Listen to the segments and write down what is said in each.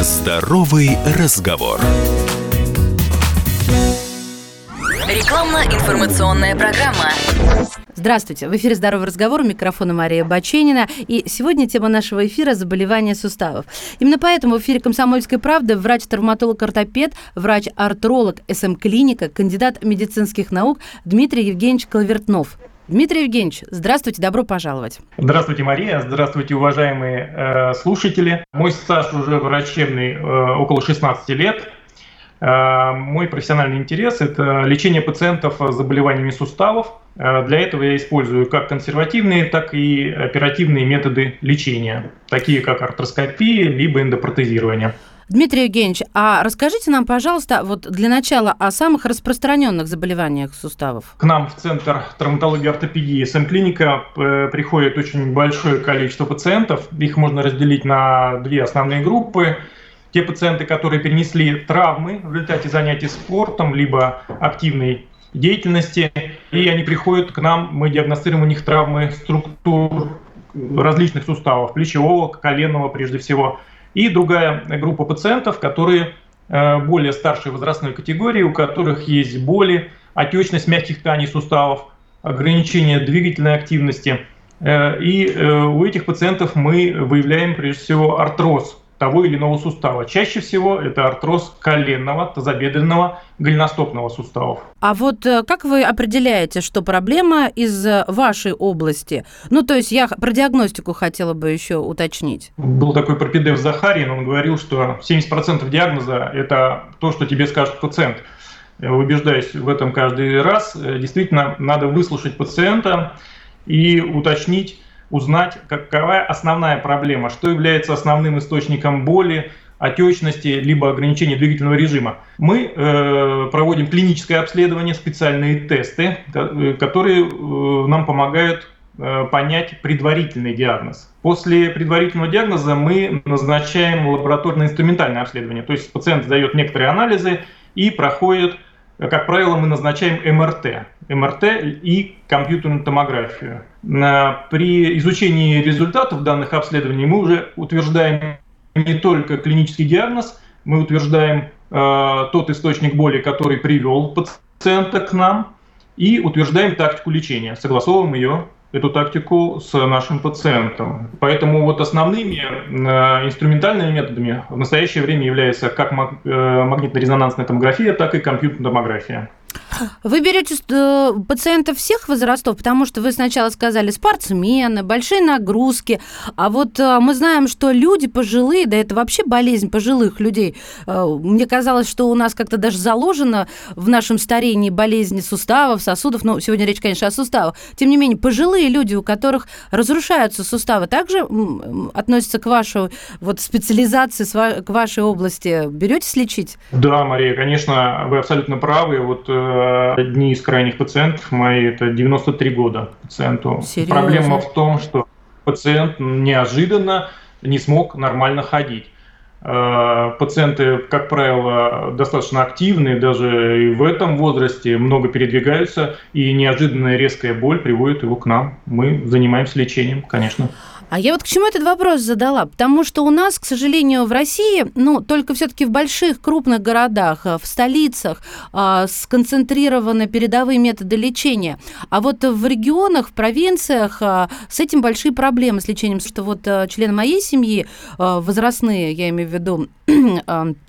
Здоровый разговор. Рекламно-информационная программа. Здравствуйте, в эфире «Здоровый разговор», у микрофона Мария Баченина. И сегодня тема нашего эфира – заболевания суставов. Именно поэтому в эфире «Комсомольской правды» врач-травматолог-ортопед, врач-артролог СМ-клиника, кандидат медицинских наук Дмитрий Евгеньевич Колвертнов. Дмитрий Евгеньевич, здравствуйте, добро пожаловать. Здравствуйте, Мария, здравствуйте, уважаемые э, слушатели. Мой стаж уже врачебный э, около 16 лет. Э, мой профессиональный интерес – это лечение пациентов с заболеваниями суставов. Э, для этого я использую как консервативные, так и оперативные методы лечения, такие как артроскопия, либо эндопротезирование. Дмитрий Евгеньевич, а расскажите нам, пожалуйста, вот для начала о самых распространенных заболеваниях суставов. К нам в Центр травматологии и ортопедии СМ-клиника э, приходит очень большое количество пациентов. Их можно разделить на две основные группы. Те пациенты, которые перенесли травмы в результате занятий спортом, либо активной деятельности, и они приходят к нам, мы диагностируем у них травмы структур различных суставов, плечевого, коленного прежде всего, и другая группа пациентов, которые э, более старшей возрастной категории, у которых есть боли, отечность мягких тканей суставов, ограничение двигательной активности. Э, и э, у этих пациентов мы выявляем прежде всего артроз того или иного сустава. Чаще всего это артроз коленного, тазобедренного, голеностопного суставов. А вот э, как вы определяете, что проблема из вашей области? Ну, то есть я про диагностику хотела бы еще уточнить. Был такой пропедев Захарин, он говорил, что 70% диагноза – это то, что тебе скажет пациент. Убеждаюсь в этом каждый раз. Действительно, надо выслушать пациента и уточнить, узнать, какова основная проблема, что является основным источником боли, отечности, либо ограничения двигательного режима. Мы э, проводим клиническое обследование, специальные тесты, э, которые э, нам помогают э, понять предварительный диагноз. После предварительного диагноза мы назначаем лабораторно-инструментальное обследование, то есть пациент сдает некоторые анализы и проходит как правило, мы назначаем МРТ. МРТ и компьютерную томографию. При изучении результатов данных обследований мы уже утверждаем не только клинический диагноз, мы утверждаем э, тот источник боли, который привел пациента к нам, и утверждаем тактику лечения, согласовываем ее эту тактику с нашим пациентом. Поэтому вот основными э, инструментальными методами в настоящее время является как э, магнитно-резонансная томография, так и компьютерная томография. Вы берете э, пациентов всех возрастов, потому что вы сначала сказали спортсмены, большие нагрузки, а вот э, мы знаем, что люди пожилые, да это вообще болезнь пожилых людей. Э, мне казалось, что у нас как-то даже заложено в нашем старении болезни суставов, сосудов, ну сегодня речь, конечно, о суставах. Тем не менее, пожилые люди, у которых разрушаются суставы, также относятся к вашей вот специализации, к вашей области. Беретесь лечить? Да, Мария, конечно, вы абсолютно правы. Вот одни из крайних пациентов мои, это 93 года пациенту. Серьезно? Проблема в том, что пациент неожиданно не смог нормально ходить. Э, пациенты, как правило, достаточно активные, даже и в этом возрасте много передвигаются, и неожиданная резкая боль приводит его к нам. Мы занимаемся лечением, конечно. А я вот к чему этот вопрос задала? Потому что у нас, к сожалению, в России, ну, только все-таки в больших, крупных городах, э, в столицах э, сконцентрированы передовые методы лечения. А вот в регионах, в провинциях э, с этим большие проблемы с лечением. Что вот э, члены моей семьи, э, возрастные, я имею в виду, э,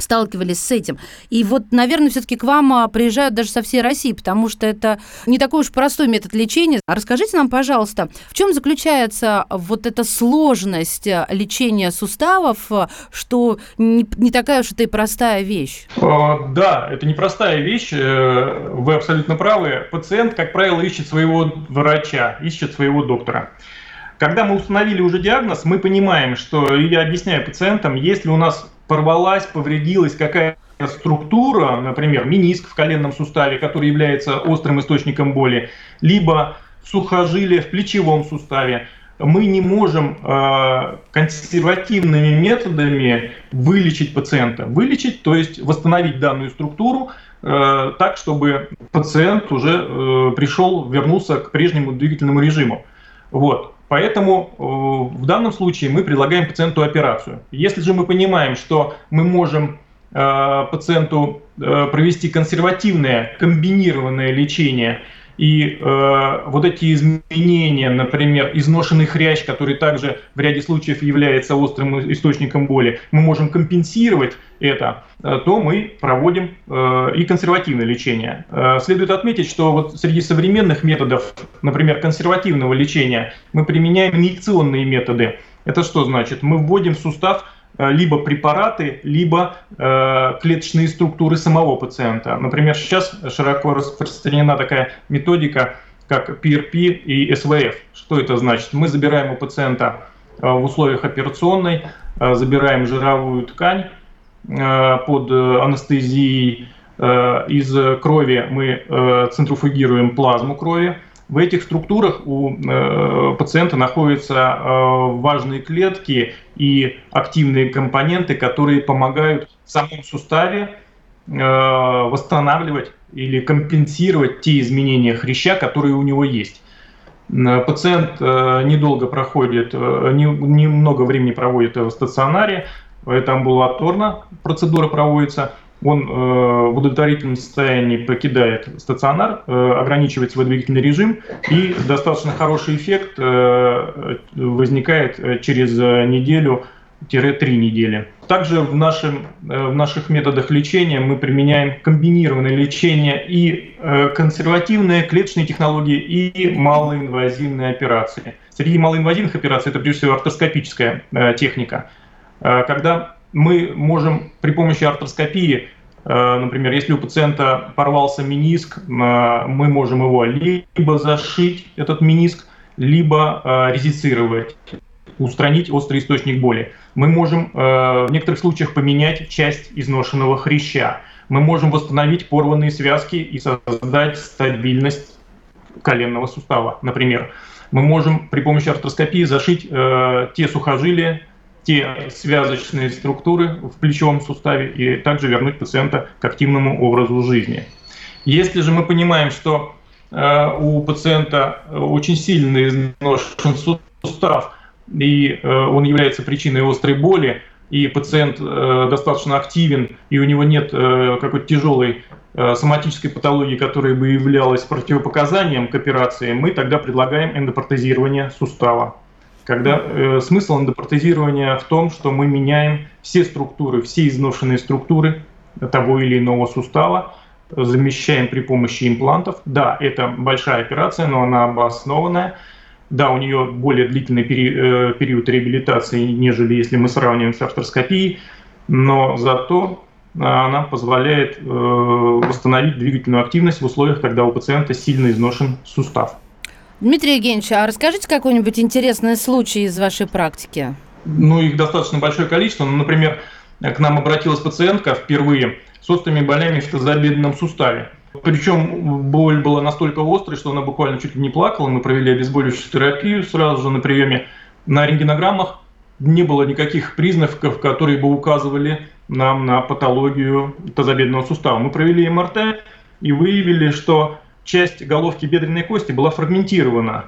сталкивались с этим. И вот, наверное, все-таки к вам а, приезжают даже со всей России, потому что это не такой уж простой метод лечения. Расскажите нам, пожалуйста, в чем заключается вот эта сложность а, лечения суставов, а, что не, не такая уж это и простая вещь? Да, это непростая вещь. Э, вы абсолютно правы. Пациент, как правило, ищет своего врача, ищет своего доктора. Когда мы установили уже диагноз, мы понимаем, что, я объясняю пациентам, если у нас порвалась, повредилась какая структура, например, миниск в коленном суставе, который является острым источником боли, либо сухожилие в плечевом суставе, мы не можем э, консервативными методами вылечить пациента. Вылечить, то есть восстановить данную структуру э, так, чтобы пациент уже э, пришел, вернулся к прежнему двигательному режиму. Вот. Поэтому в данном случае мы предлагаем пациенту операцию. Если же мы понимаем, что мы можем пациенту провести консервативное комбинированное лечение – и э, вот эти изменения, например, изношенный хрящ, который также в ряде случаев является острым источником боли, мы можем компенсировать это, э, то мы проводим э, и консервативное лечение. Э, следует отметить, что вот среди современных методов, например, консервативного лечения, мы применяем инъекционные методы. Это что значит? Мы вводим в сустав либо препараты, либо э, клеточные структуры самого пациента. Например, сейчас широко распространена такая методика, как PRP и СВФ. Что это значит? Мы забираем у пациента э, в условиях операционной, э, забираем жировую ткань э, под анестезией, э, из крови мы э, центрофугируем плазму крови, в этих структурах у э, пациента находятся э, важные клетки и активные компоненты, которые помогают в самом суставе э, восстанавливать или компенсировать те изменения хряща, которые у него есть. Э, пациент э, недолго проходит, э, немного времени проводит в стационаре, это амбулаторно процедура проводится – он э, в удовлетворительном состоянии покидает стационар, э, ограничивает свой двигательный режим, и достаточно хороший эффект э, возникает э, через неделю-три недели. Также в, нашем, э, в наших методах лечения мы применяем комбинированное лечение и э, консервативные клеточные технологии, и малоинвазивные операции. Среди малоинвазивных операций это прежде всего артроскопическая техника, когда мы можем при помощи артроскопии, э, например, если у пациента порвался мениск, э, мы можем его либо зашить, этот мениск, либо э, резицировать, устранить острый источник боли. Мы можем в некоторых случаях поменять часть изношенного хряща. Мы можем восстановить порванные связки и создать стабильность коленного сустава, например. Мы можем при помощи артроскопии зашить те сухожилия, те связочные структуры в плечевом суставе и также вернуть пациента к активному образу жизни. Если же мы понимаем, что э, у пациента очень сильно изношен сустав, и э, он является причиной острой боли, и пациент э, достаточно активен, и у него нет э, какой-то тяжелой э, соматической патологии, которая бы являлась противопоказанием к операции, мы тогда предлагаем эндопротезирование сустава когда э, смысл эндопротезирования в том, что мы меняем все структуры, все изношенные структуры того или иного сустава, замещаем при помощи имплантов. Да, это большая операция, но она обоснованная. Да, у нее более длительный пери э, период реабилитации, нежели если мы сравниваем с артроскопией, но зато она позволяет э, восстановить двигательную активность в условиях, когда у пациента сильно изношен сустав. Дмитрий Евгеньевич, а расскажите какой-нибудь интересный случай из вашей практики? Ну, их достаточно большое количество. Ну, например, к нам обратилась пациентка впервые с острыми болями в тазобедренном суставе. Причем боль была настолько острой, что она буквально чуть ли не плакала. Мы провели обезболивающую терапию сразу же на приеме. На рентгенограммах не было никаких признаков, которые бы указывали нам на патологию тазобедренного сустава. Мы провели МРТ и выявили, что часть головки бедренной кости была фрагментирована.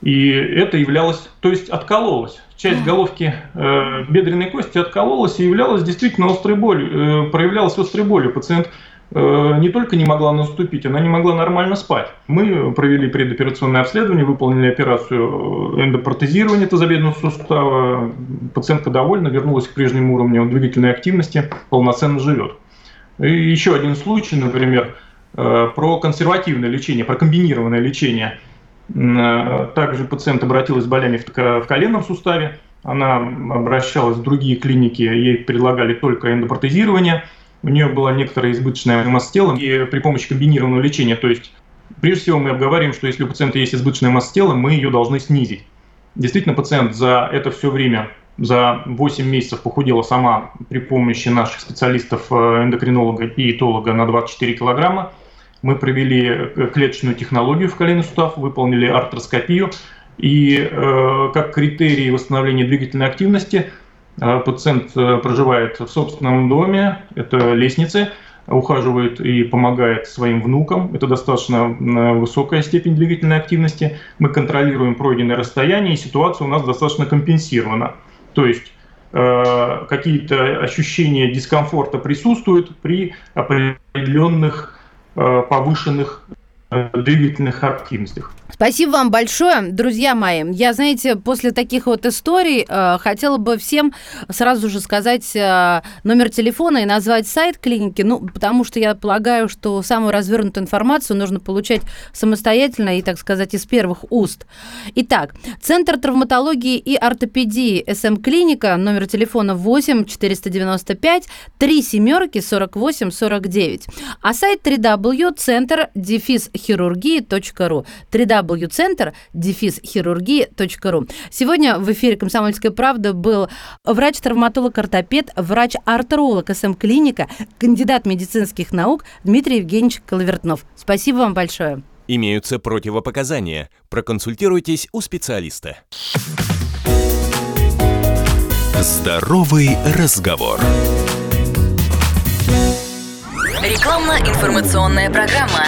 И это являлось, то есть откололось. Часть головки э, бедренной кости откололась и являлась действительно острой болью, э, проявлялась острой болью. Пациент э, не только не могла наступить, она не могла нормально спать. Мы провели предоперационное обследование, выполнили операцию э, эндопротезирования тазобедренного сустава. Пациентка довольна, вернулась к прежнему уровню двигательной активности, полноценно живет. И еще один случай, например, про консервативное лечение, про комбинированное лечение. Э, также пациент обратилась с болями в коленном суставе. Она обращалась в другие клиники, ей предлагали только эндопротезирование. У нее была некоторая избыточная масса тела. И при помощи комбинированного лечения, то есть прежде всего мы обговариваем, что если у пациента есть избыточная масса тела, мы ее должны снизить. Действительно, пациент за это все время за 8 месяцев похудела сама при помощи наших специалистов, э, эндокринолога и этолога на 24 килограмма. Мы провели э, клеточную технологию в коленный сустав, выполнили артроскопию. И э, как критерий восстановления двигательной активности э, пациент э, проживает в собственном доме, это лестницы, ухаживает и помогает своим внукам. Это достаточно высокая степень двигательной активности. Мы контролируем пройденное расстояние, и ситуация у нас достаточно компенсирована. То есть э, какие-то ощущения дискомфорта присутствуют при определенных э, повышенных двигательных активностях. Спасибо вам большое, друзья мои. Я, знаете, после таких вот историй э, хотела бы всем сразу же сказать э, номер телефона и назвать сайт клиники, ну, потому что я полагаю, что самую развернутую информацию нужно получать самостоятельно и, так сказать, из первых уст. Итак, Центр травматологии и ортопедии СМ-клиника, номер телефона 8 495 3 семерки 48 49, а сайт www.центр-хирургии.ру www www.центр дефис хирургии.ру. Сегодня в эфире «Комсомольская правда» был врач-травматолог-ортопед, врач-артеролог СМ-клиника, кандидат медицинских наук Дмитрий Евгеньевич Коловертнов. Спасибо вам большое. Имеются противопоказания. Проконсультируйтесь у специалиста. Здоровый разговор. Рекламно-информационная программа.